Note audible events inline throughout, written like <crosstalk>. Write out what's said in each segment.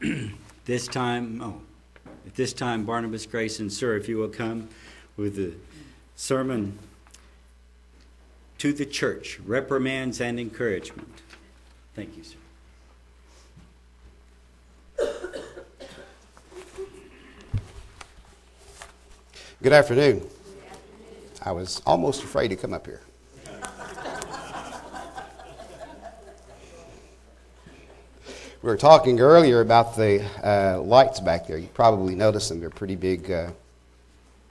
<clears throat> this time, oh, at this time, Barnabas Grayson Sir, if you will come with the sermon to the church, reprimands and encouragement. Thank you, sir. Good afternoon. I was almost afraid to come up here. We were talking earlier about the uh, lights back there. You probably noticed them. They're pretty big uh,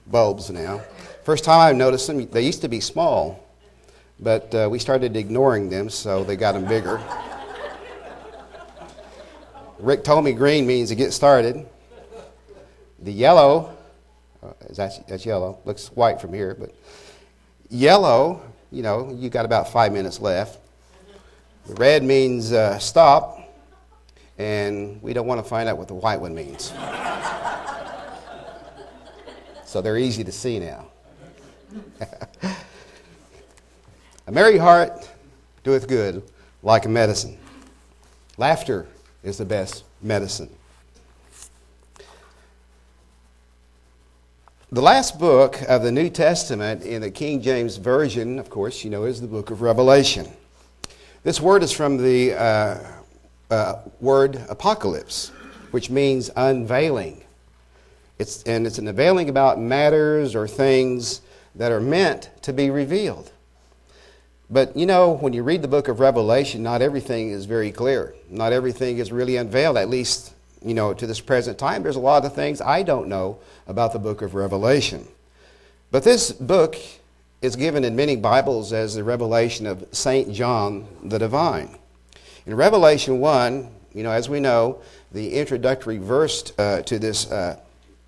bulbs now. First time I noticed them, they used to be small, but uh, we started ignoring them, so they got them bigger. Rick told me green means to get started. The yellow, uh, that's, that's yellow, looks white from here, but yellow, you know, you got about five minutes left. The red means uh, stop, and we don't want to find out what the white one means. so they're easy to see now. <laughs> a merry heart doeth good like a medicine. Laughter is the best medicine. The last book of the New Testament in the King James Version, of course, you know, is the book of Revelation. This word is from the uh, uh, word apocalypse, which means unveiling. It's, and it's an unveiling about matters or things that are meant to be revealed. But you know, when you read the book of Revelation, not everything is very clear. Not everything is really unveiled, at least, you know, to this present time. There's a lot of things I don't know about the book of Revelation. But this book is given in many Bibles as the revelation of St. John the Divine. In Revelation 1, you know, as we know, the introductory verse uh, to this uh,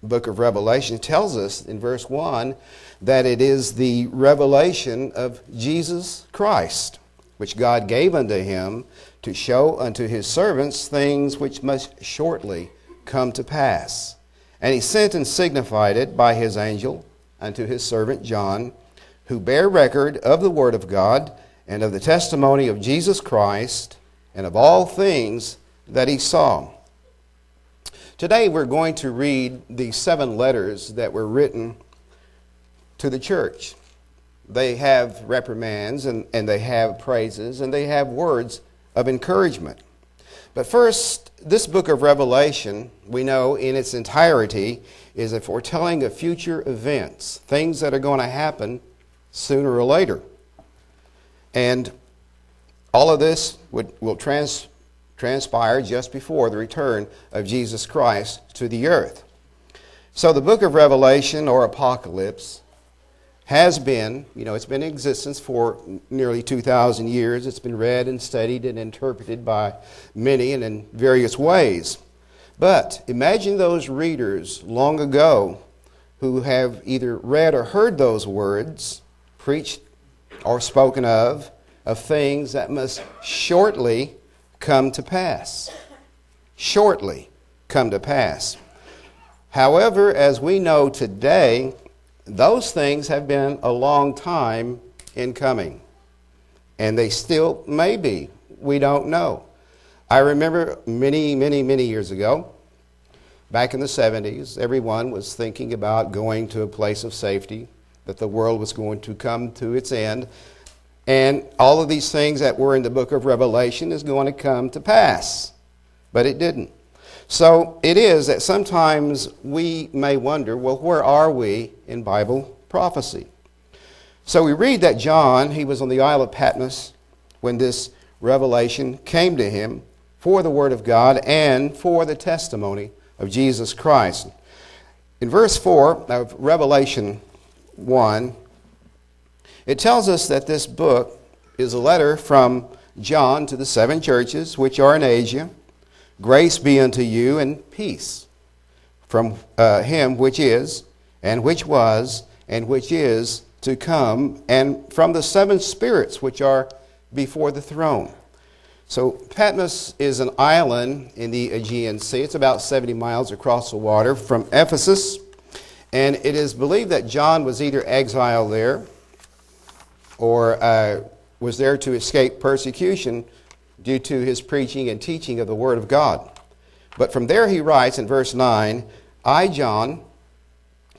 book of Revelation tells us in verse 1 that it is the revelation of Jesus Christ, which God gave unto him to show unto his servants things which must shortly come to pass. And he sent and signified it by his angel unto his servant John, who bare record of the word of God and of the testimony of Jesus Christ and of all things that he saw. Today we're going to read the seven letters that were written to the church. They have reprimands and, and they have praises and they have words of encouragement. But first, this book of Revelation, we know in its entirety, is a foretelling of future events, things that are going to happen sooner or later. And all of this would, will trans, transpire just before the return of Jesus Christ to the earth. So the book of Revelation or Apocalypse has been, you know, it's been in existence for nearly 2,000 years. It's been read and studied and interpreted by many and in various ways. But imagine those readers long ago who have either read or heard those words, preached or spoken of, of things that must shortly come to pass. Shortly come to pass. However, as we know today, those things have been a long time in coming. And they still may be. We don't know. I remember many, many, many years ago, back in the 70s, everyone was thinking about going to a place of safety, that the world was going to come to its end. And all of these things that were in the book of Revelation is going to come to pass. But it didn't. So it is that sometimes we may wonder well, where are we in Bible prophecy? So we read that John, he was on the Isle of Patmos when this revelation came to him for the Word of God and for the testimony of Jesus Christ. In verse 4 of Revelation 1, it tells us that this book is a letter from John to the seven churches which are in Asia Grace be unto you and peace from uh, him which is, and which was, and which is to come, and from the seven spirits which are before the throne. So, Patmos is an island in the Aegean Sea. It's about 70 miles across the water from Ephesus. And it is believed that John was either exiled there or uh, was there to escape persecution due to his preaching and teaching of the Word of God. But from there he writes in verse 9 I, John,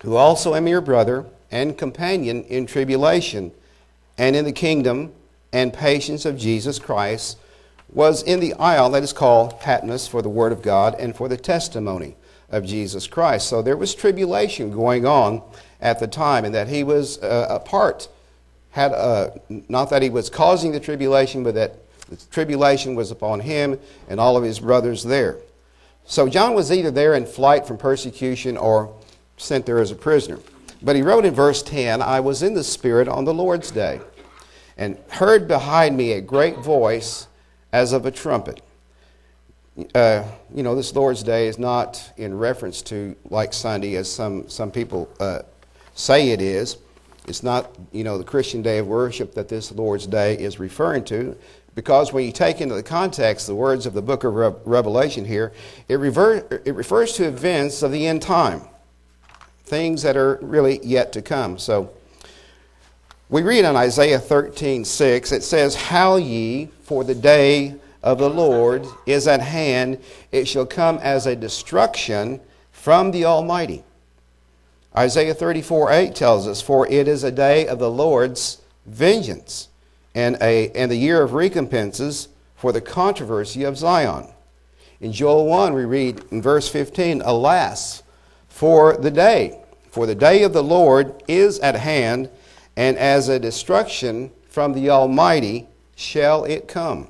who also am your brother and companion in tribulation and in the kingdom and patience of Jesus Christ, was in the isle that is called Patmos for the word of God and for the testimony of Jesus Christ. So there was tribulation going on at the time, and that he was uh, a part, had a, not that he was causing the tribulation, but that the tribulation was upon him and all of his brothers there. So John was either there in flight from persecution or sent there as a prisoner. But he wrote in verse 10 I was in the Spirit on the Lord's day, and heard behind me a great voice as of a trumpet. Uh, you know, this Lord's Day is not in reference to like Sunday, as some, some people uh, say it is. It's not, you know, the Christian day of worship that this Lord's Day is referring to. Because when you take into the context the words of the book of Re- Revelation here, it, rever- it refers to events of the end time, things that are really yet to come. So we read in Isaiah 13 6, it says, Howl ye, for the day of the Lord is at hand. It shall come as a destruction from the Almighty. Isaiah 34 8 tells us, For it is a day of the Lord's vengeance and, a, and the year of recompenses for the controversy of Zion. In Joel 1, we read in verse 15, Alas, for the day, for the day of the Lord is at hand, and as a destruction from the Almighty shall it come.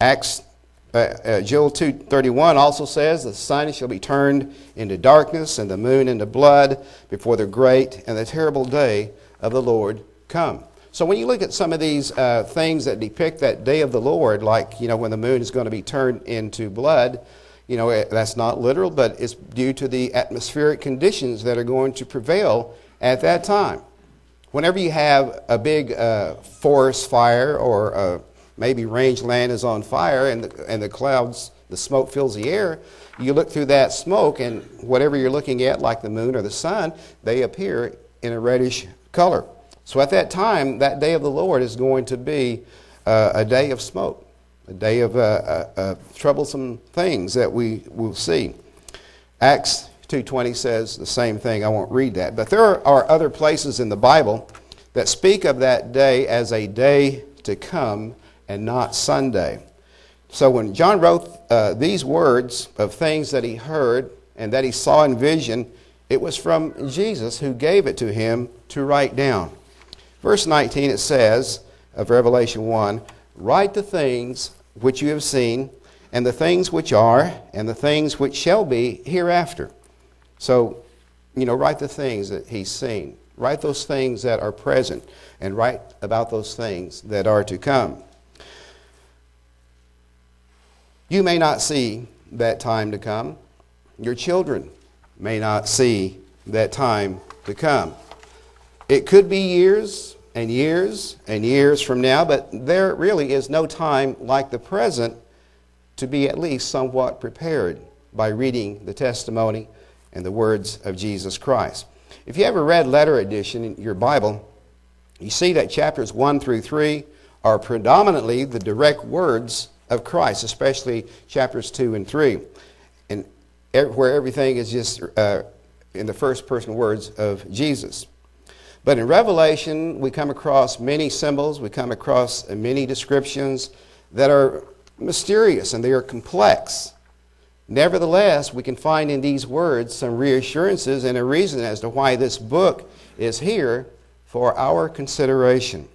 Acts uh, uh, Joel 2:31 also says the sun shall be turned into darkness and the moon into blood before the great and the terrible day of the Lord come. So when you look at some of these uh, things that depict that day of the Lord, like you know when the moon is going to be turned into blood, you know it, that's not literal, but it's due to the atmospheric conditions that are going to prevail at that time. Whenever you have a big uh, forest fire or a maybe rangeland is on fire and the, and the clouds, the smoke fills the air, you look through that smoke and whatever you're looking at, like the moon or the sun, they appear in a reddish color. So at that time, that day of the Lord is going to be uh, a day of smoke, a day of uh, uh, uh troublesome things that we will see. Acts 2.20 says the same thing. I won't read that. But there are other places in the Bible that speak of that day as a day to come and not Sunday. So when John wrote uh, these words of things that he heard and that he saw in vision, it was from Jesus who gave it to him to write down. Verse 19 it says of Revelation 1 Write the things which you have seen, and the things which are, and the things which shall be hereafter. So, you know, write the things that he's seen. Write those things that are present, and write about those things that are to come. You may not see that time to come. Your children may not see that time to come. It could be years and years and years from now, but there really is no time like the present to be at least somewhat prepared by reading the testimony and the words of Jesus Christ. If you have a red letter edition in your Bible, you see that chapters 1 through 3 are predominantly the direct words of Christ, especially chapters 2 and 3, and where everything is just uh, in the first person words of Jesus. But in Revelation, we come across many symbols, we come across many descriptions that are mysterious and they are complex. Nevertheless, we can find in these words some reassurances and a reason as to why this book is here for our consideration.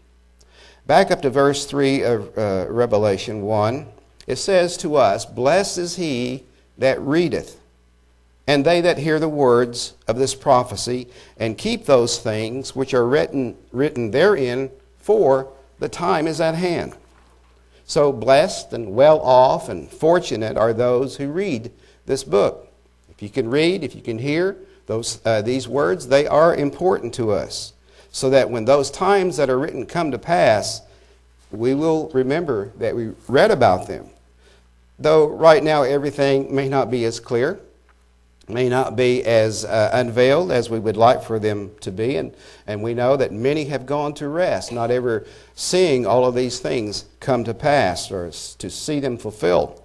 Back up to verse 3 of uh, Revelation 1. It says to us, Blessed is he that readeth, and they that hear the words of this prophecy, and keep those things which are written, written therein, for the time is at hand. So blessed and well off and fortunate are those who read this book. If you can read, if you can hear those, uh, these words, they are important to us so that when those times that are written come to pass, we will remember that we read about them. Though right now everything may not be as clear, may not be as uh, unveiled as we would like for them to be, and, and we know that many have gone to rest, not ever seeing all of these things come to pass or to see them fulfilled.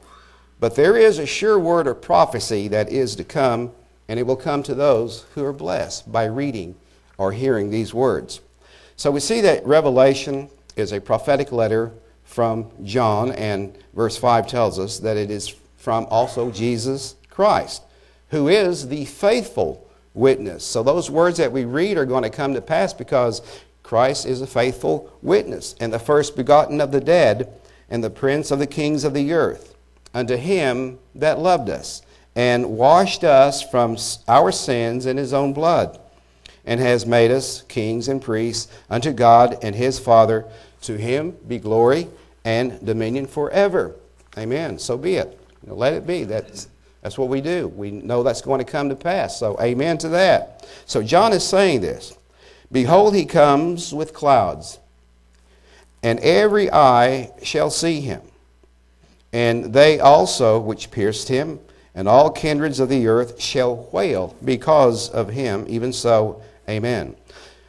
But there is a sure word of prophecy that is to come, and it will come to those who are blessed by reading or hearing these words. So we see that Revelation is a prophetic letter from John, and verse 5 tells us that it is from also Jesus Christ, who is the faithful witness. So those words that we read are going to come to pass because Christ is a faithful witness, and the first begotten of the dead, and the prince of the kings of the earth, unto him that loved us, and washed us from our sins in his own blood, and has made us kings and priests unto God and his Father. To him be glory and dominion forever. Amen. So be it. let it be. That's, that's what we do. We know that's going to come to pass. So, amen to that. So, John is saying this. Behold, he comes with clouds, and every eye shall see him, and they also which pierced him, and all kindreds of the earth shall wail because of him. Even so, amen.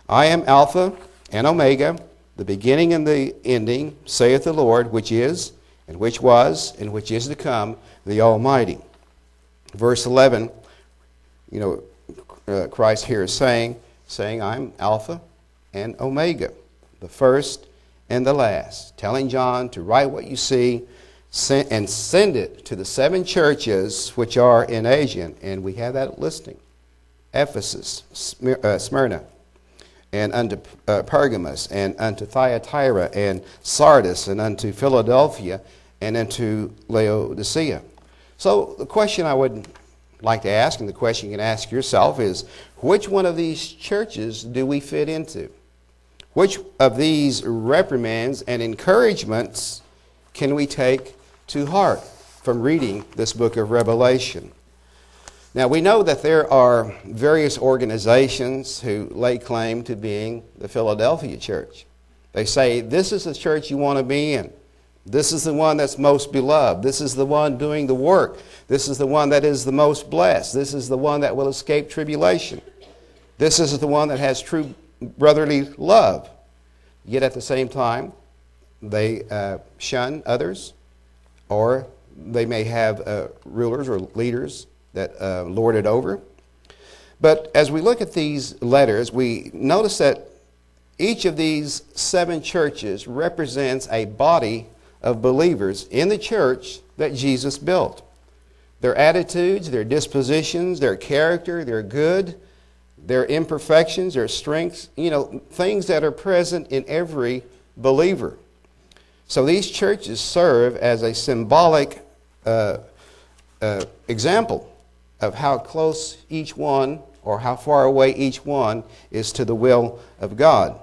I am Alpha and Omega, the beginning and the ending, saith the Lord, which is, and which was, and which is to come, the Almighty. Verse 11, you know, uh, Christ here is saying, saying, I'm Alpha and Omega, the first and the last. Telling John to write what you see and send it to the seven churches which are in Asia. And we have that listing Ephesus, uh, Smyrna, and unto uh, Pergamos, and unto Thyatira, and Sardis, and unto Philadelphia, and unto Laodicea. So the question I would like to ask, and the question you can ask yourself is which one of these churches do we fit into? Which of these reprimands and encouragements can we take to heart from reading this book of Revelation? Now, we know that there are various organizations who lay claim to being the Philadelphia church. They say, This is the church you want to be in. This is the one that's most beloved. This is the one doing the work. This is the one that is the most blessed. This is the one that will escape tribulation. This is the one that has true brotherly love. Yet at the same time, they uh, shun others, or they may have uh, rulers or leaders that uh, lord it over. But as we look at these letters, we notice that each of these seven churches represents a body of believers in the church that Jesus built. Their attitudes, their dispositions, their character, their good, their imperfections, their strengths, you know, things that are present in every believer. So these churches serve as a symbolic uh, uh, example of how close each one or how far away each one is to the will of God.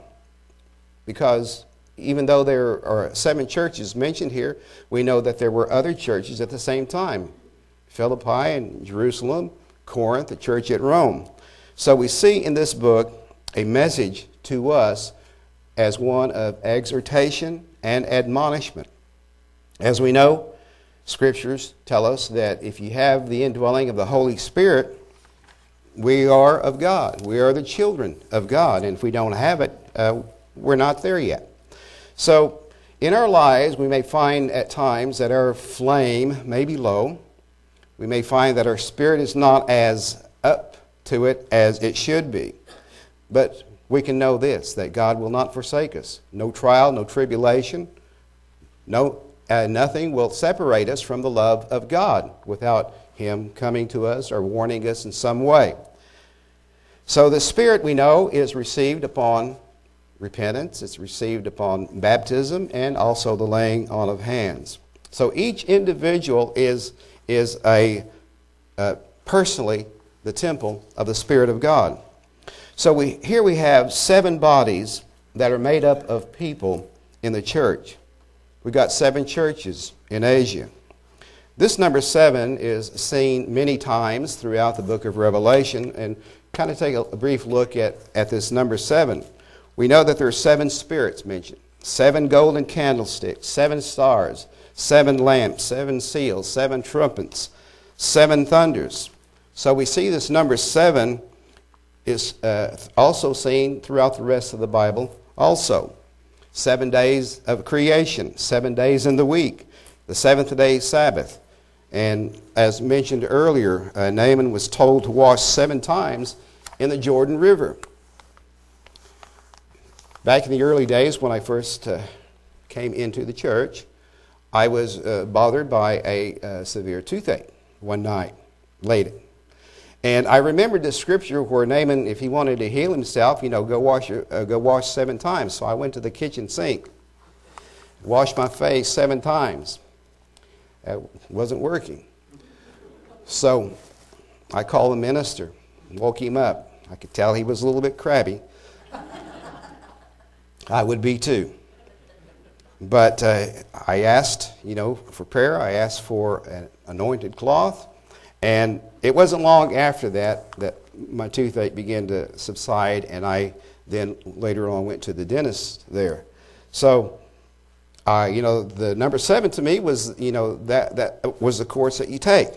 Because even though there are seven churches mentioned here, we know that there were other churches at the same time Philippi and Jerusalem, Corinth, the church at Rome. So we see in this book a message to us as one of exhortation and admonishment. As we know, scriptures tell us that if you have the indwelling of the Holy Spirit, we are of God. We are the children of God. And if we don't have it, uh, we're not there yet. So, in our lives, we may find at times that our flame may be low. We may find that our spirit is not as up to it as it should be. But we can know this that God will not forsake us. No trial, no tribulation, no, uh, nothing will separate us from the love of God without Him coming to us or warning us in some way. So the Spirit, we know, is received upon repentance, it's received upon baptism, and also the laying on of hands. So each individual is, is a, uh, personally the temple of the Spirit of God. So we, here we have seven bodies that are made up of people in the church. We've got seven churches in Asia. This number seven is seen many times throughout the book of Revelation, and kind of take a, a brief look at, at this number seven we know that there are seven spirits mentioned seven golden candlesticks, seven stars, seven lamps, seven seals, seven trumpets, seven thunders. So we see this number seven is uh, also seen throughout the rest of the Bible, also. Seven days of creation, seven days in the week, the seventh day Sabbath, And as mentioned earlier, uh, Naaman was told to wash seven times in the Jordan River. Back in the early days when I first uh, came into the church, I was uh, bothered by a uh, severe toothache one night, late. And I remembered the scripture where Naaman, if he wanted to heal himself, you know, go wash, uh, go wash seven times. So I went to the kitchen sink, washed my face seven times. It wasn't working. So I called the minister, woke him up. I could tell he was a little bit crabby. I would be too. But uh, I asked, you know, for prayer. I asked for an anointed cloth. And it wasn't long after that that my toothache began to subside, and I then later on went to the dentist there. So, uh, you know, the number seven to me was, you know, that, that was the course that you take.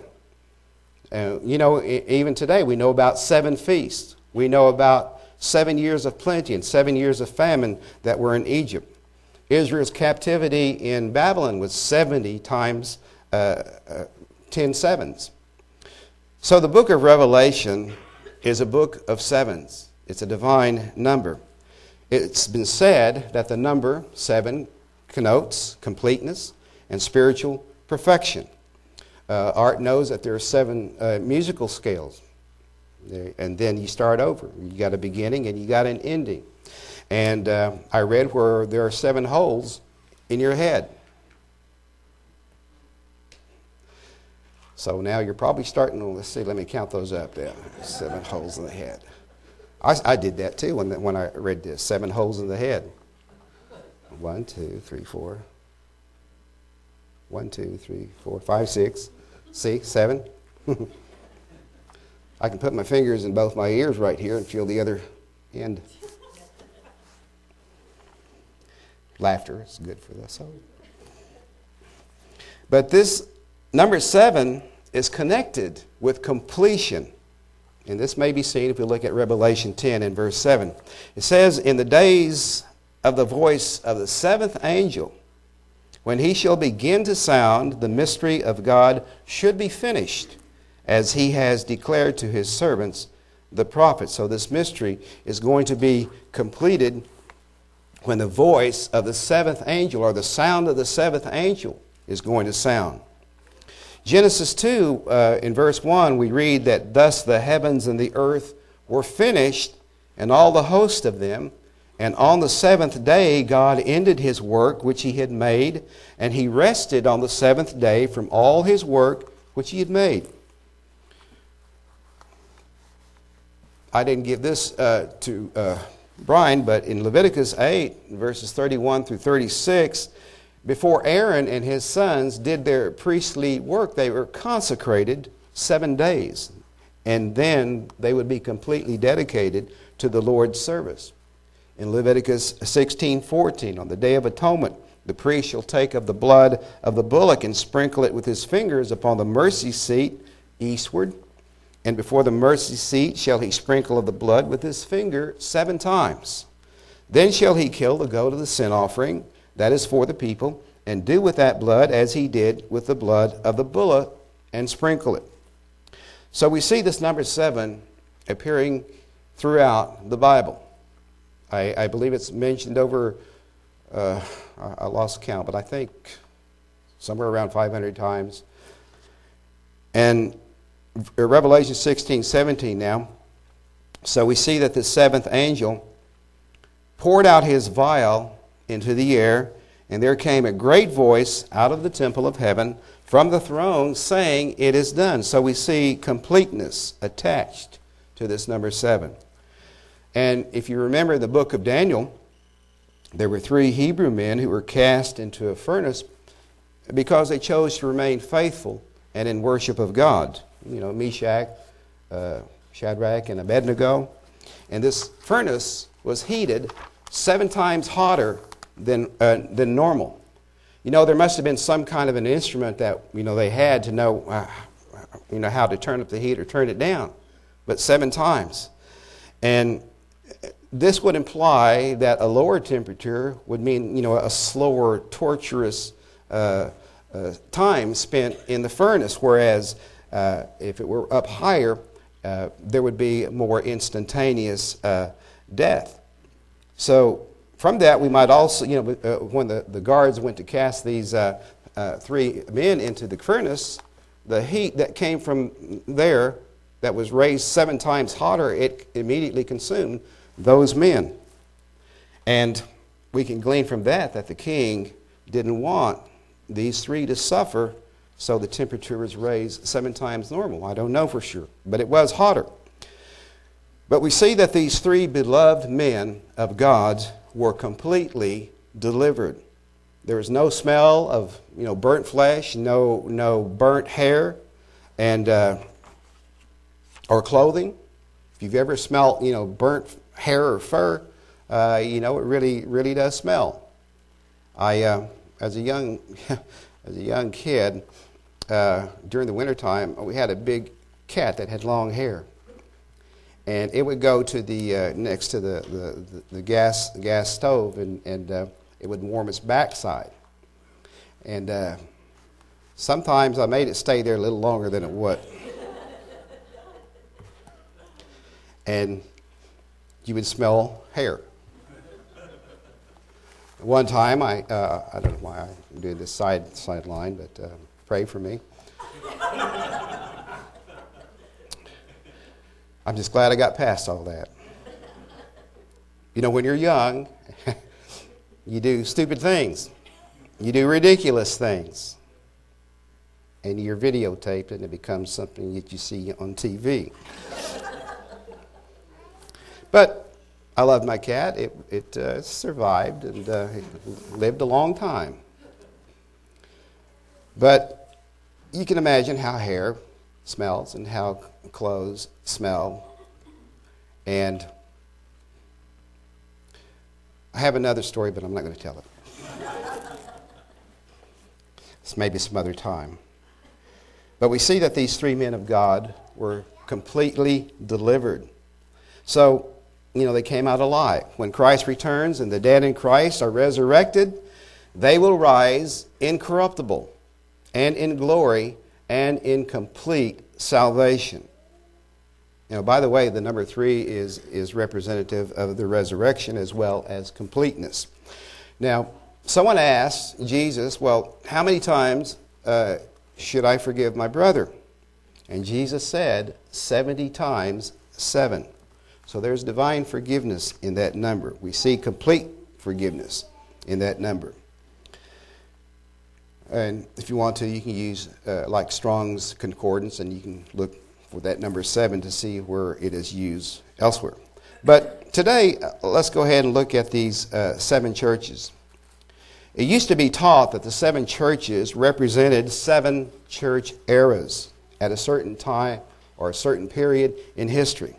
And, you know, even today we know about seven feasts. We know about seven years of plenty and seven years of famine that were in Egypt. Israel's captivity in Babylon was 70 times uh, uh, 10 sevens. So the book of Revelation is a book of sevens, it's a divine number. It's been said that the number seven connotes completeness and spiritual perfection. Uh, Art knows that there are seven uh, musical scales and then you start over. You got a beginning and you got an ending. And uh, I read where there are seven holes in your head. So now you're probably starting to, let's see, let me count those up there. Seven holes in the head. I, I did that too when, when I read this seven holes in the head. One, two, three, four. One, two, three, four, five, six. See, seven. <laughs> I can put my fingers in both my ears right here and feel the other end. Laughter is good for the soul. But this number seven is connected with completion. And this may be seen if we look at Revelation 10 and verse 7. It says, In the days of the voice of the seventh angel, when he shall begin to sound, the mystery of God should be finished as he has declared to his servants, the prophets. So this mystery is going to be completed when the voice of the seventh angel or the sound of the seventh angel is going to sound. Genesis 2, uh, in verse 1, we read that thus the heavens and the earth were finished, and all the host of them. And on the seventh day, God ended his work which he had made, and he rested on the seventh day from all his work which he had made. I didn't give this uh, to uh, Brian, but in Leviticus 8, verses 31 through 36, before Aaron and his sons did their priestly work, they were consecrated seven days. And then they would be completely dedicated to the Lord's service. In Leviticus 16 14, on the Day of Atonement, the priest shall take of the blood of the bullock and sprinkle it with his fingers upon the mercy seat eastward and before the mercy seat shall he sprinkle of the blood with his finger seven times. Then shall he kill the goat of the sin offering, that is for the people, and do with that blood as he did with the blood of the bullock, and sprinkle it. So we see this number seven appearing throughout the Bible. I, I believe it's mentioned over, uh, I lost count, but I think somewhere around 500 times. And Revelation 16, 17 now. So we see that the seventh angel poured out his vial into the air, and there came a great voice out of the temple of heaven from the throne saying, It is done. So we see completeness attached to this number seven. And if you remember the book of Daniel, there were three Hebrew men who were cast into a furnace because they chose to remain faithful and in worship of God you know, Meshach, uh, Shadrach, and Abednego. And this furnace was heated seven times hotter than, uh, than normal. You know, there must have been some kind of an instrument that, you know, they had to know, uh, you know, how to turn up the heat or turn it down. But seven times. And this would imply that a lower temperature would mean, you know, a slower, torturous uh, uh, time spent in the furnace, whereas uh, if it were up higher, uh, there would be more instantaneous death. So, from that, we might also, you know, uh, when the, the guards went to cast these uh, three men into the furnace, the heat that came from there, that was raised seven times hotter, it immediately consumed those men. And we can glean from that that the king didn't want these three to suffer, so the temperature was raised seven times normal. I don't know for sure, but it was hotter. But we see that these three beloved men of God were completely delivered. There was no smell of you know burnt flesh, no no burnt hair, and uh, or clothing. If you've ever smelled you know burnt hair or fur, uh, you know it really really does smell. I uh, as a young, <laughs> as a young kid, uh, during the wintertime, we had a big cat that had long hair. And it would go to the, uh, next to the, the, the, gas, gas stove, and, and uh, it would warm its backside. And uh, sometimes I made it stay there a little longer than it would. and you would smell hair. One time, I, uh, I don't know why I do this side sideline, but uh, pray for me. I'm just glad I got past all that. You know, when you're young, <laughs> you do stupid things, you do ridiculous things, and you're videotaped, and it becomes something that you see on TV. <laughs> but I loved my cat. It, it uh, survived and uh, lived a long time. But you can imagine how hair smells and how clothes smell. And I have another story, but I'm not going to tell it. it's maybe some other time. But we see that these three men of God were completely delivered. So you know, they came out alive. When Christ returns and the dead in Christ are resurrected, they will rise incorruptible and in glory and in complete salvation. Know, by the way, the number three is, is representative of the resurrection as well as completeness. Now, someone asked Jesus, Well, how many times uh, should I forgive my brother? And Jesus said, 70 times 7. So there's divine forgiveness in that number. We see complete forgiveness in that number. And if you want to, you can use uh, like Strong's Concordance and you can look for that number seven to see where it is used elsewhere. But today, uh, let's go ahead and look at these uh, seven churches. It used to be taught that the seven churches represented seven church eras at a certain time or a certain period in history.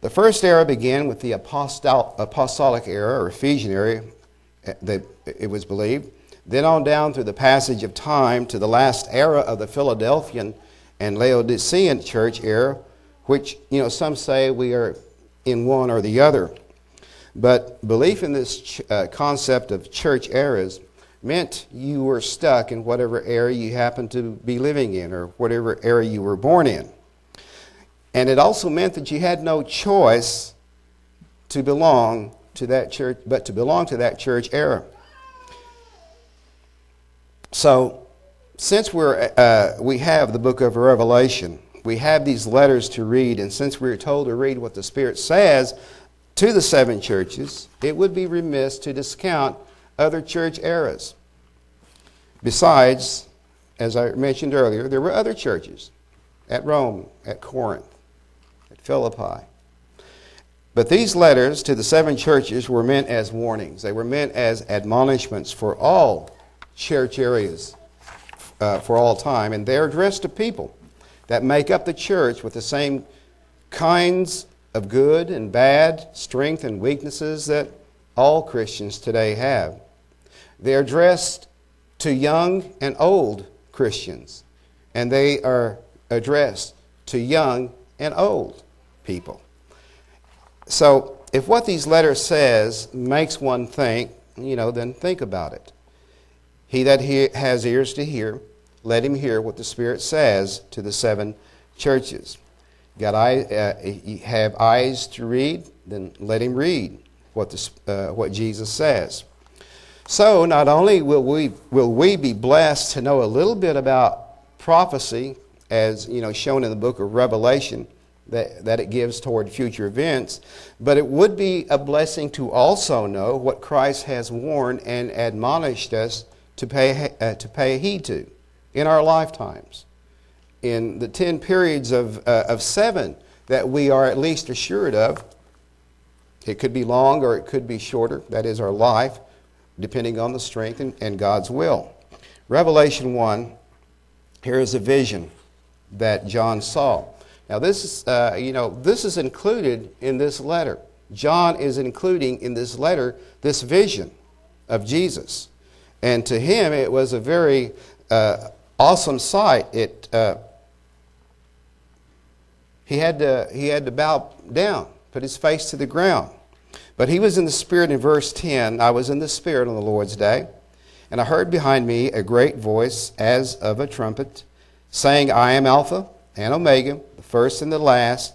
The first era began with the apostolic era, or Ephesian era, that it was believed. Then on down through the passage of time to the last era of the Philadelphian and Laodicean church era, which, you know, some say we are in one or the other. But belief in this ch- uh, concept of church eras meant you were stuck in whatever era you happened to be living in or whatever era you were born in. And it also meant that you had no choice to belong to that church, but to belong to that church era. So, since we're, uh, we have the book of Revelation, we have these letters to read, and since we're told to read what the Spirit says to the seven churches, it would be remiss to discount other church eras. Besides, as I mentioned earlier, there were other churches at Rome, at Corinth, at Philippi. But these letters to the seven churches were meant as warnings, they were meant as admonishments for all church eras uh, for all time. And they're addressed to people that make up the church with the same kinds of good and bad, strength and weaknesses that all Christians today have. They're addressed to young and old Christians, and they are addressed to young and old people. So, if what these letters says makes one think, you know, then think about it. He that he- has ears to hear, let him hear what the Spirit says to the seven churches. Got eye, uh, have eyes to read, then let him read what, the, uh, what Jesus says. So, not only will we, will we be blessed to know a little bit about prophecy, as you know, shown in the book of Revelation, that, that it gives toward future events, but it would be a blessing to also know what Christ has warned and admonished us to pay, uh, to pay heed to in our lifetimes. In the 10 periods of, uh, of seven that we are at least assured of, it could be long or it could be shorter, that is our life, depending on the strength and, and God's will. Revelation 1, here is a vision that John saw. Now, this is, uh, you know, this is included in this letter. John is including in this letter this vision of Jesus. And to him, it was a very uh, awesome sight. It, uh, he, had to, he had to bow down, put his face to the ground. But he was in the Spirit in verse 10. I was in the Spirit on the Lord's day, and I heard behind me a great voice as of a trumpet, saying, I am Alpha and Omega, the first and the last.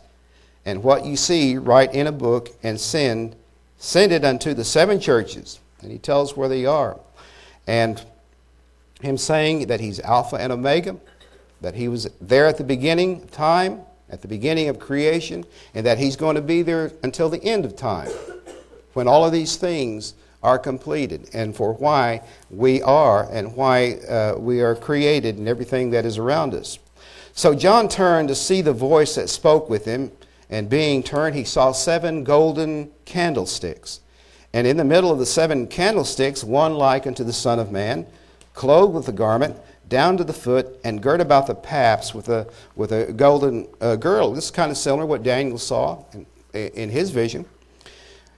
And what you see, write in a book and send, send it unto the seven churches. And he tells where they are. And him saying that he's Alpha and Omega, that he was there at the beginning of time, at the beginning of creation, and that he's going to be there until the end of time when all of these things are completed and for why we are and why uh, we are created and everything that is around us. So John turned to see the voice that spoke with him, and being turned, he saw seven golden candlesticks. And in the middle of the seven candlesticks, one like unto the Son of Man, clothed with a garment down to the foot, and girt about the paps with a, with a golden uh, girdle. This is kind of similar to what Daniel saw in, in his vision.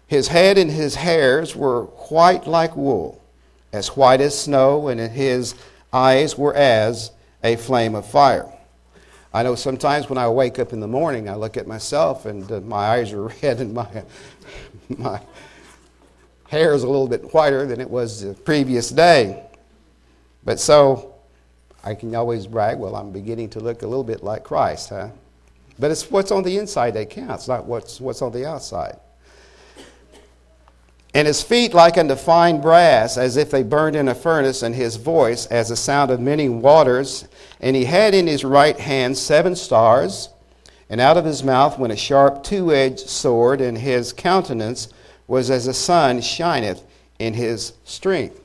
His head and his hairs were white like wool, as white as snow, and his eyes were as a flame of fire. I know sometimes when I wake up in the morning, I look at myself and uh, my eyes are <laughs> red and my, my hair is a little bit whiter than it was the previous day. But so I can always brag, well, I'm beginning to look a little bit like Christ, huh? But it's what's on the inside that counts, not what's, what's on the outside and his feet like unto fine brass, as if they burned in a furnace, and his voice as the sound of many waters. And he had in his right hand seven stars, and out of his mouth went a sharp two edged sword, and his countenance was as the sun shineth in his strength.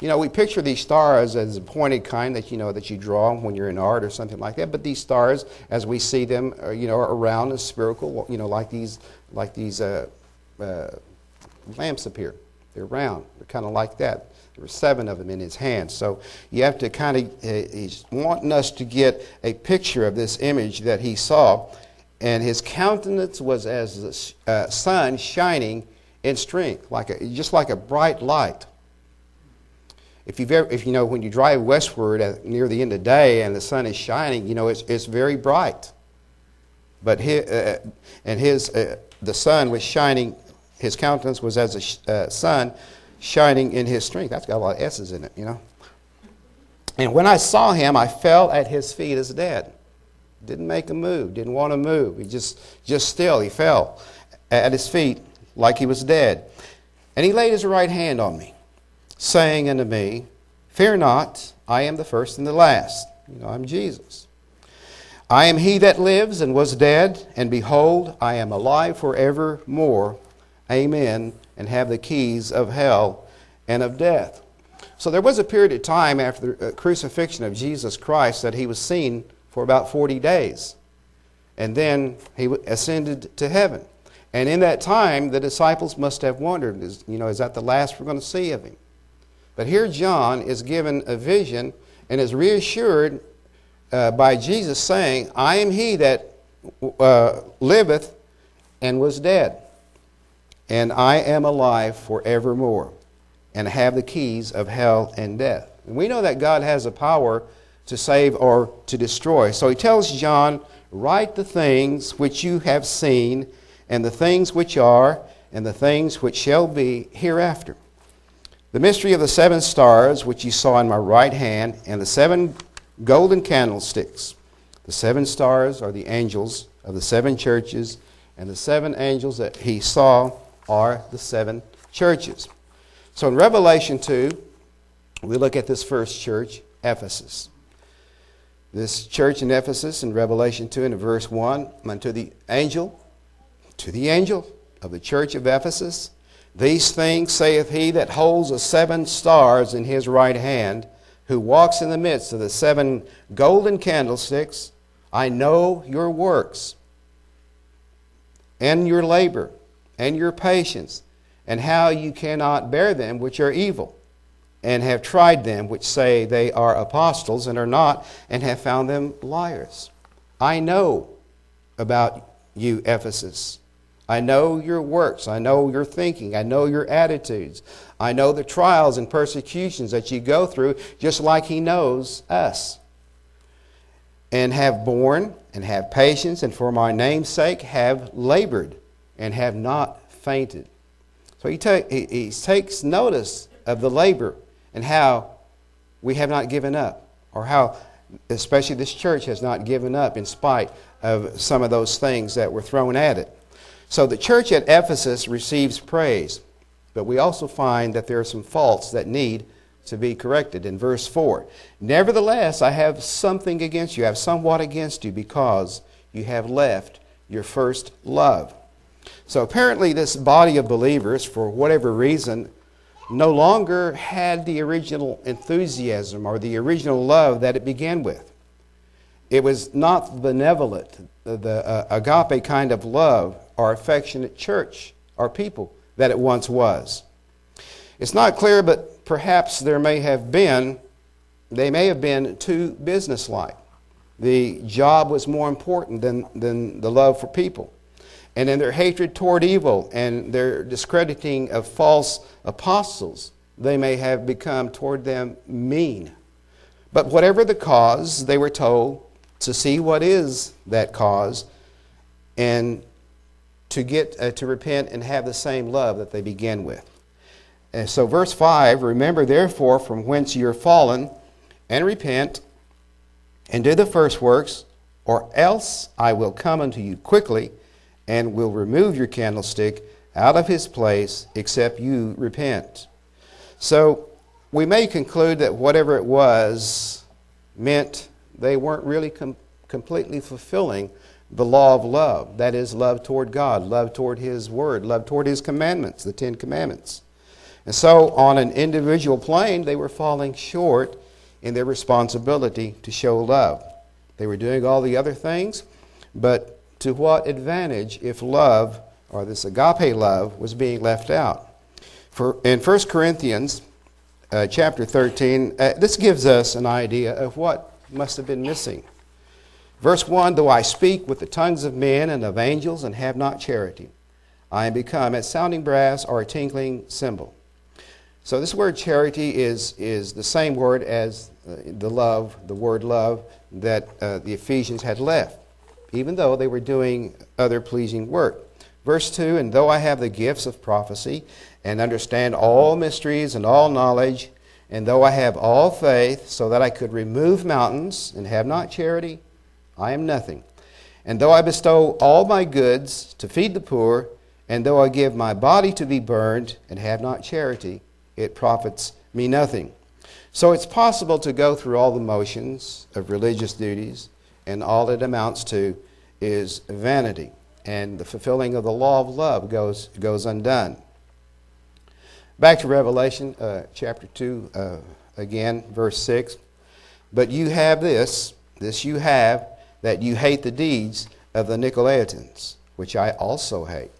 You know, we picture these stars as a pointed kind that you know that you draw when you're in art or something like that. But these stars, as we see them, are, you know, are around and spherical. You know, like these, like these uh, uh, lamps appear. They're round. They're kind of like that. There were seven of them in his hands. So you have to kind of, uh, he's wanting us to get a picture of this image that he saw. And his countenance was as the uh, sun shining in strength, like a, just like a bright light. If, you've ever, if you know, when you drive westward near the end of the day and the sun is shining, you know, it's, it's very bright. But his, uh, and his, uh, the sun was shining his countenance was as a uh, sun shining in his strength. That's got a lot of S's in it, you know. And when I saw him, I fell at his feet as dead. Didn't make a move, didn't want to move. He just, just still, he fell at his feet like he was dead. And he laid his right hand on me, saying unto me, Fear not, I am the first and the last. You know, I'm Jesus. I am he that lives and was dead, and behold, I am alive forevermore Amen, and have the keys of hell and of death. So there was a period of time after the uh, crucifixion of Jesus Christ that he was seen for about 40 days. And then he ascended to heaven. And in that time, the disciples must have wondered, is, you know, is that the last we're going to see of him? But here John is given a vision and is reassured uh, by Jesus saying, I am he that uh, liveth and was dead and I am alive forevermore, and have the keys of hell and death. And we know that God has the power to save or to destroy. So he tells John, Write the things which you have seen, and the things which are, and the things which shall be hereafter. The mystery of the seven stars, which you saw in my right hand, and the seven golden candlesticks. The seven stars are the angels of the seven churches, and the seven angels that he saw are the seven churches. So in Revelation 2, we look at this first church, Ephesus. This church in Ephesus in Revelation 2 and verse 1, unto the angel, to the angel of the church of Ephesus, these things saith he that holds the seven stars in his right hand, who walks in the midst of the seven golden candlesticks. I know your works, and your labor, and your patience, and how you cannot bear them which are evil and have tried them which say they are apostles and are not, and have found them liars. I know about you, Ephesus. I know your works. I know your thinking. I know your attitudes. I know the trials and persecutions that you go through, just like He knows us. And have borne and have patience, and for my name's sake have labored and have not fainted. So he, ta- he, he takes notice of the labor and how we have not given up, or how, especially this church, has not given up in spite of some of those things that were thrown at it. So the church at Ephesus receives praise, but we also find that there are some faults that need to be corrected. In verse 4, Nevertheless, I have something against you, I have somewhat against you, because you have left your first love. So apparently, this body of believers, for whatever reason, no longer had the original enthusiasm or the original love that it began with. It was not the benevolent, the uh, agape kind of love or affectionate church or people that it once was. It's not clear, but perhaps there may have been, they may have been too businesslike. The job was more important than, than the love for people and in their hatred toward evil and their discrediting of false apostles, they may have become toward them mean. But whatever the cause, they were told to see what is that cause and to get uh, to repent and have the same love that they began with. And so verse 5, remember therefore from whence you're fallen and repent and do the first works or else I will come unto you quickly and will remove your candlestick out of his place except you repent. So we may conclude that whatever it was meant they weren't really com- completely fulfilling the law of love. That is, love toward God, love toward His Word, love toward His commandments, the Ten Commandments. And so, on an individual plane, they were falling short in their responsibility to show love. They were doing all the other things, but to what advantage if love, or this agape love, was being left out? For, in 1 Corinthians uh, chapter 13, uh, this gives us an idea of what must have been missing. Verse 1 Though I speak with the tongues of men and of angels and have not charity, I am become as sounding brass or a tinkling cymbal. So, this word charity is, is the same word as uh, the love, the word love, that uh, the Ephesians had left even though they were doing other pleasing work. Verse 2 And though I have the gifts of prophecy, and understand all mysteries and all knowledge, and though I have all faith, so that I could remove mountains, and have not charity, I am nothing. And though I bestow all my goods to feed the poor, and though I give my body to be burned, and have not charity, it profits me nothing. So it's possible to go through all the motions of religious duties and all it amounts to is vanity. And the fulfilling of the law of love goes, goes undone. Back to Revelation uh, chapter 2, uh, again, verse 6. But you have this, this you have, that you hate the deeds of the Nicolaitans, which I also hate.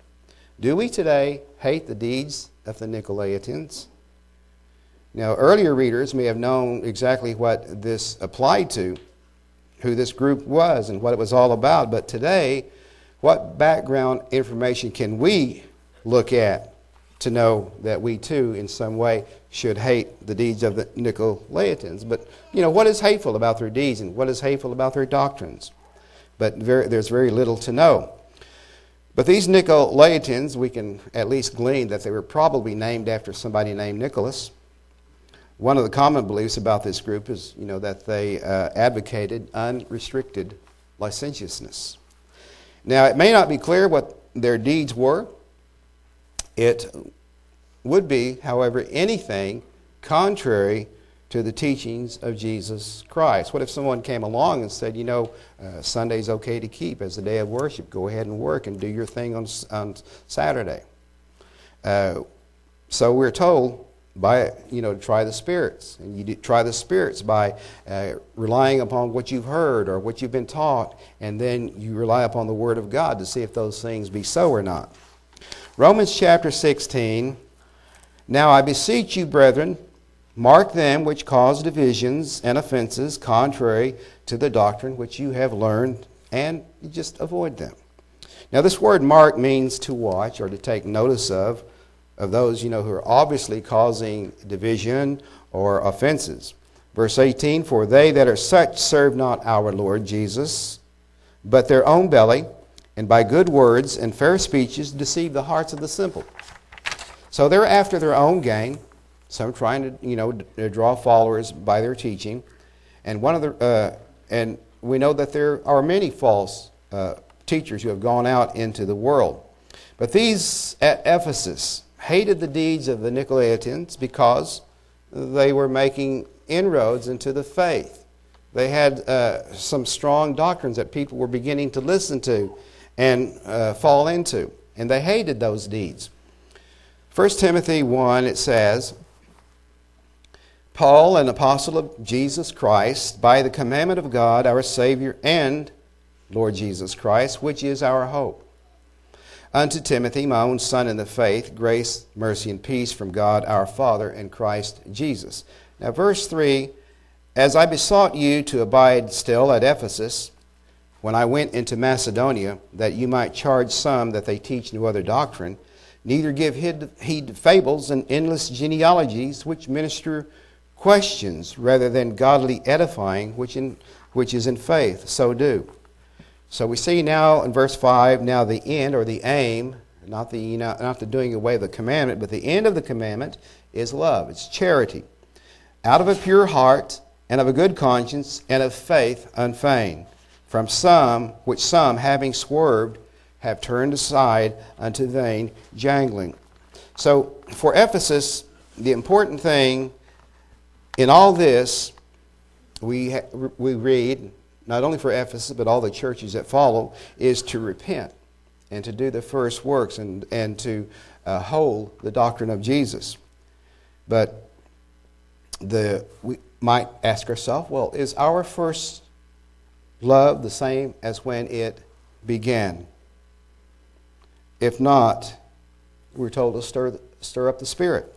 Do we today hate the deeds of the Nicolaitans? Now, earlier readers may have known exactly what this applied to, who this group was and what it was all about. But today, what background information can we look at to know that we too, in some way, should hate the deeds of the Nicolaitans? But, you know, what is hateful about their deeds and what is hateful about their doctrines? But very, there's very little to know. But these Nicolaitans, we can at least glean that they were probably named after somebody named Nicholas, One of the common beliefs about this group is, you know, that they uh, advocated unrestricted licentiousness. Now, it may not be clear what their deeds were. It would be, however, anything contrary to the teachings of Jesus Christ. What if someone came along and said, you know, uh, Sunday's okay to keep as a day of worship? Go ahead and work and do your thing on, on Saturday. Uh, so we're told by you know to try the spirits and you try the spirits by uh, relying upon what you've heard or what you've been taught and then you rely upon the word of god to see if those things be so or not romans chapter 16 now i beseech you brethren mark them which cause divisions and offenses contrary to the doctrine which you have learned and just avoid them now this word mark means to watch or to take notice of of those, you know, who are obviously causing division or offenses. Verse 18 For they that are such serve not our Lord Jesus, but their own belly, and by good words and fair speeches deceive the hearts of the simple. So they're after their own gain, some trying to, you know, draw followers by their teaching. And one of the, uh, and we know that there are many false uh, teachers who have gone out into the world. But these at Ephesus, hated the deeds of the Nicolaitans because they were making inroads into the faith. They had uh, some strong doctrines that people were beginning to listen to and uh, fall into, and they hated those deeds. 1 Timothy 1, it says, Paul, an apostle of Jesus Christ, by the commandment of God, our Savior, and Lord Jesus Christ, which is our hope Unto Timothy, my own son in the faith, grace, mercy, and peace from God our Father and Christ Jesus. Now, verse 3 As I besought you to abide still at Ephesus, when I went into Macedonia, that you might charge some that they teach no other doctrine, neither give heed to fables and endless genealogies which minister questions rather than godly edifying, which, in, which is in faith, so do. So we see now in verse 5 now the end or the aim, not the, you know, not the doing away of the commandment, but the end of the commandment is love. It's charity. Out of a pure heart and of a good conscience and of faith unfeigned. From some, which some, having swerved, have turned aside unto vain jangling. So for Ephesus, the important thing in all this, we, ha- we read not only for Ephesus, but all the churches that follow, is to repent and to do the first works and, and to uh, hold the doctrine of Jesus. But the, we might ask ourselves well, is our first love the same as when it began? If not, we're told to stir, stir up the Spirit.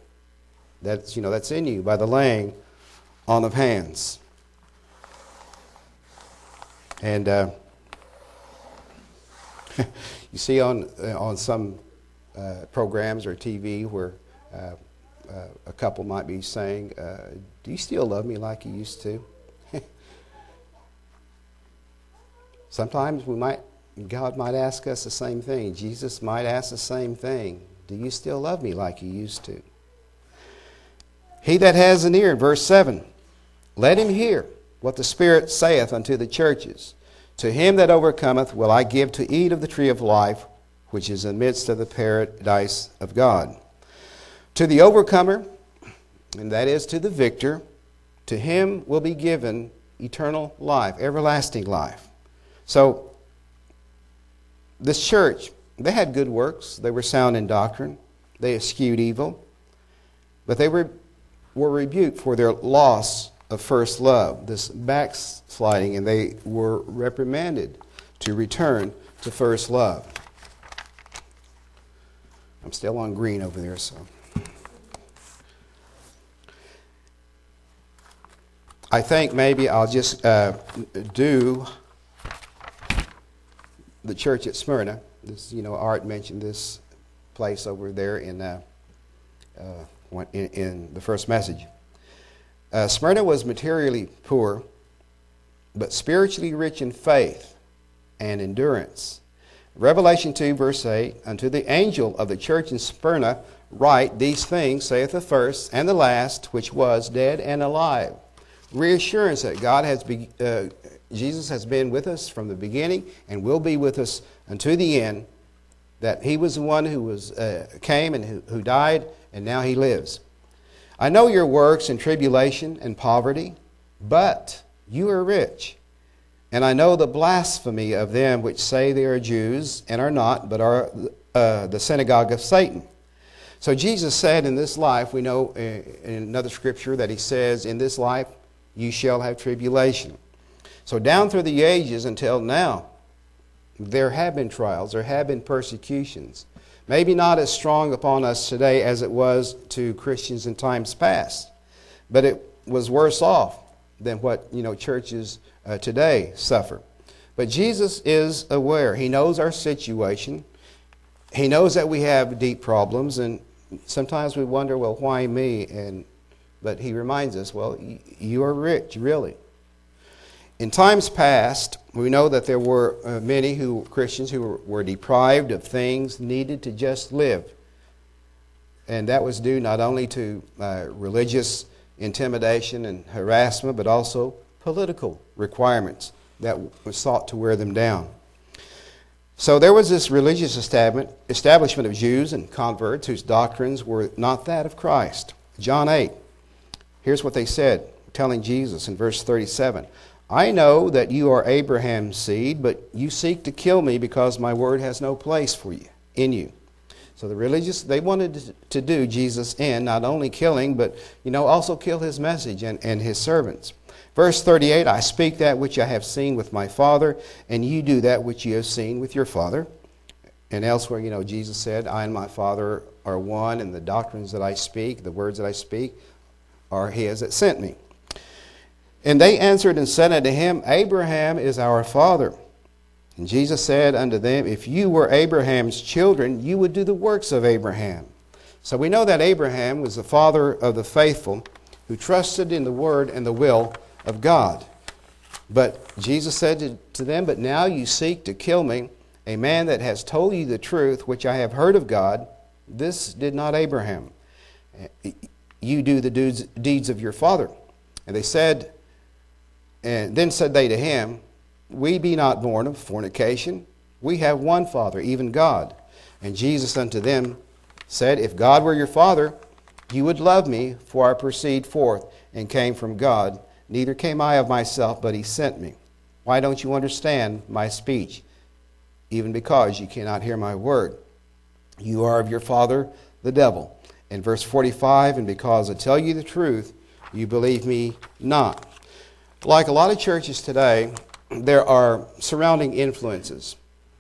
That's, you know, that's in you by the laying on of hands. And uh, <laughs> you see on, uh, on some uh, programs or TV where uh, uh, a couple might be saying, uh, Do you still love me like you used to? Sometimes we might, God might ask us the same thing. Jesus might ask the same thing. Do you still love me like you used to? He that has an ear, verse 7, let him hear what the Spirit saith unto the churches. To him that overcometh will I give to eat of the tree of life, which is in the midst of the paradise of God. To the overcomer, and that is to the victor, to him will be given eternal life, everlasting life. So, this church, they had good works. They were sound in doctrine. They eschewed evil. But they were, were rebuked for their loss of first love, this backsliding, and they were reprimanded to return to first love. I'm still on green over there, so. I think maybe I'll just uh, do the church at Smyrna. This, you know, Art mentioned this place over there in, uh, uh, in, in the first message. Uh, Smyrna was materially poor, but spiritually rich in faith and endurance. Revelation 2, verse 8 Unto the angel of the church in Smyrna, write these things, saith the first and the last, which was dead and alive. Reassurance that God has be, uh, Jesus has been with us from the beginning and will be with us unto the end. That He was the one who was uh, came and who, who died, and now He lives. I know your works and tribulation and poverty, but you are rich. And I know the blasphemy of them which say they are Jews and are not, but are uh, the synagogue of Satan. So Jesus said in this life, we know in another scripture that he says, In this life you shall have tribulation. So down through the ages until now, there have been trials, there have been persecutions. Maybe not as strong upon us today as it was to Christians in times past, but it was worse off than what you know churches uh, today suffer. But Jesus is aware. He knows our situation. He knows that we have deep problems, and sometimes we wonder, well, why me? And but he reminds us, well, you are rich, really. In times past, we know that there were uh, many who Christians who were, were deprived of things needed to just live, and that was due not only to uh, religious intimidation and harassment, but also political requirements that sought to wear them down. So there was this religious establishment of Jews and converts whose doctrines were not that of Christ. John 8, here's what they said, telling Jesus in verse 37 I know that you are Abraham's seed, but you seek to kill me because my word has no place for you in you. So the religious, they wanted to do Jesus in, not only killing, but, you know, also kill his message and, and his servants. Verse 38 I speak that which I have seen with my Father, and you do that which you have seen with your Father. And elsewhere, you know, Jesus said, I and my Father are one, and the doctrines that I speak, the words that I speak, are his that sent me. And they answered and said unto him, Abraham is our father. And Jesus said unto them, If you were Abraham's children, you would do the works of Abraham. So we know that Abraham was the father of the faithful who trusted in the word and the will of God. But Jesus said to, them, But now you seek to kill me, a man that has told you the truth, which I have heard of God. This did not Abraham. You do the deeds of your father. And they said, and then said they to him, We be not born of fornication. We have one Father, even God. And Jesus unto them said, If God were your Father, you would love me, for I proceed forth and came from God Neither came I of myself, but he sent me. Why don't you understand my speech? Even because you cannot hear my word. You are of your father, the devil. In verse 45, and because I tell you the truth, you believe me not. Like a lot of churches today, there are surrounding influences.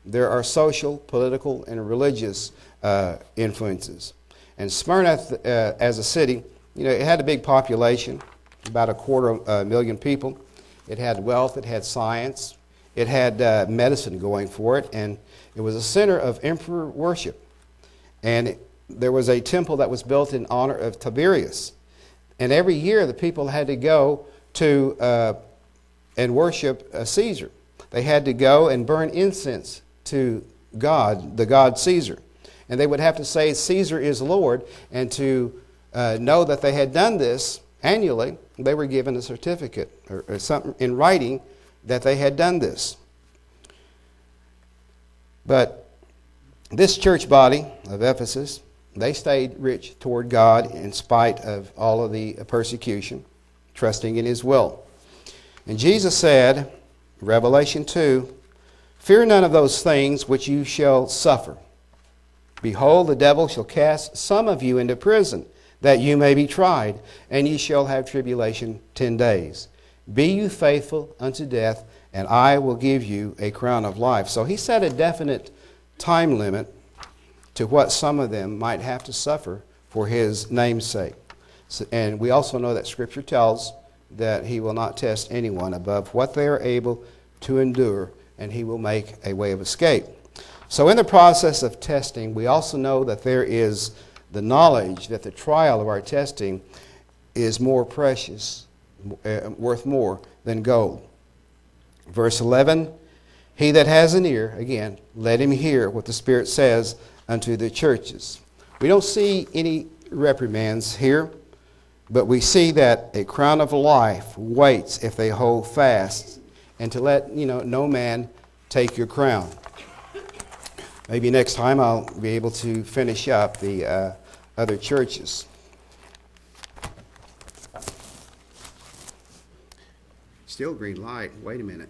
There are social, political, and religious uh, influences. And Smyrna, uh, as a city, you know, it had a big population about a quarter of a million people. It had wealth, it had science, it had uh, medicine going for it, and it was a center of emperor worship. And it, there was a temple that was built in honor of Tiberius. And every year the people had to go to uh, and worship uh, Caesar. They had to go and burn incense to God, the God Caesar. And they would have to say, Caesar is Lord. And to uh, know that they had done this, annually, they were given a certificate or, or something in writing that they had done this. But this church body of Ephesus, they stayed rich toward God in spite of all of the persecution, trusting in His will. And Jesus said, Revelation 2, Fear none of those things which you shall suffer. Behold, the devil shall cast some of you into prison that you may be tried, and ye shall have tribulation ten days. Be you faithful unto death, and I will give you a crown of life. So he set a definite time limit to what some of them might have to suffer for his name's sake. So, and we also know that Scripture tells that he will not test anyone above what they are able to endure, and he will make a way of escape. So, in the process of testing, we also know that there is the knowledge that the trial of our testing is more precious, uh, worth more than gold. Verse 11 He that has an ear, again, let him hear what the Spirit says unto the churches. We don't see any reprimands here, but we see that a crown of life waits if they hold fast, and to let you know no man take your crown. Maybe next time I'll be able to finish up the uh, other churches. Still green light. Wait a minute.